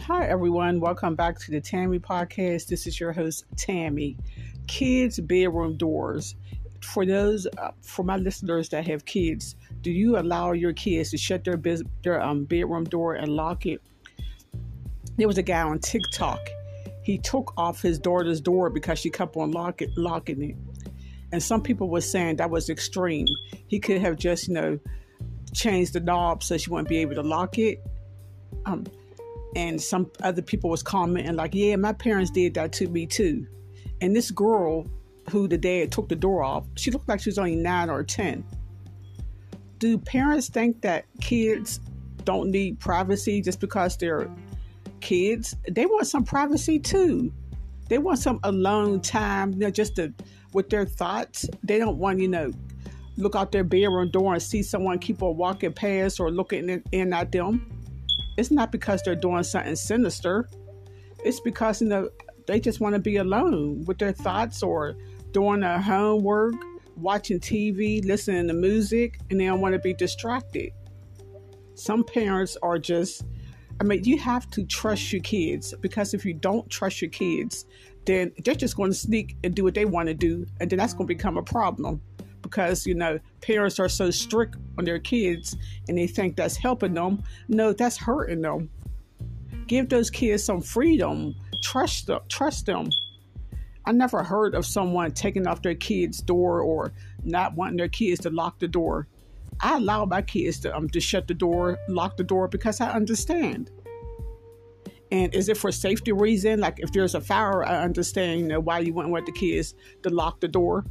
Hi, everyone. Welcome back to the Tammy Podcast. This is your host, Tammy. Kids' bedroom doors. For those, uh, for my listeners that have kids, do you allow your kids to shut their, biz- their um, bedroom door and lock it? There was a guy on TikTok. He took off his daughter's door because she kept on lock it, locking it. And some people were saying that was extreme. He could have just, you know, changed the knob so she wouldn't be able to lock it. Um, and some other people was commenting like, "Yeah, my parents did that to me too." And this girl, who the dad took the door off, she looked like she was only nine or ten. Do parents think that kids don't need privacy just because they're kids? They want some privacy too. They want some alone time, you know, just to with their thoughts. They don't want, you know, look out their bedroom door and see someone keep on walking past or looking in, in at them it's not because they're doing something sinister. It's because you know they just want to be alone with their thoughts or doing their homework, watching TV, listening to music, and they don't want to be distracted. Some parents are just I mean, you have to trust your kids because if you don't trust your kids, then they're just going to sneak and do what they want to do, and then that's going to mm-hmm. become a problem because you know parents are so strict on their kids and they think that's helping them. No that's hurting them. Give those kids some freedom. Trust them trust them. I never heard of someone taking off their kids door or not wanting their kids to lock the door. I allow my kids to, um, to shut the door lock the door because i understand. And is it for safety reason? Like if there's a fire i understand you know why you wouldn't want the kids to lock the door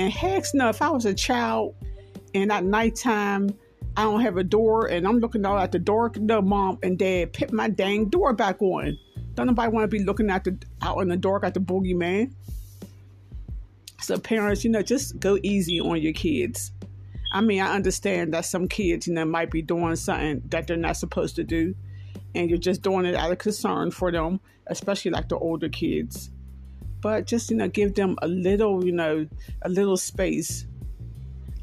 and heck no, if I was a child and at nighttime I don't have a door and I'm looking out at the door, no mom and dad put my dang door back on. Don't nobody want to be looking at the out in the dark at the boogeyman. So parents, you know, just go easy on your kids. I mean, I understand that some kids, you know, might be doing something that they're not supposed to do, and you're just doing it out of concern for them, especially like the older kids but just you know give them a little you know a little space.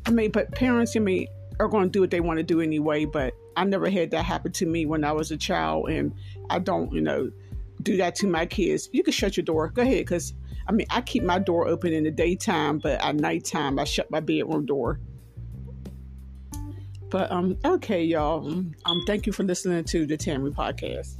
I mean but parents i mean are going to do what they want to do anyway but i never had that happen to me when i was a child and i don't you know do that to my kids. You can shut your door. Go ahead because i mean i keep my door open in the daytime but at nighttime i shut my bedroom door. But um okay y'all. Um thank you for listening to the tammy podcast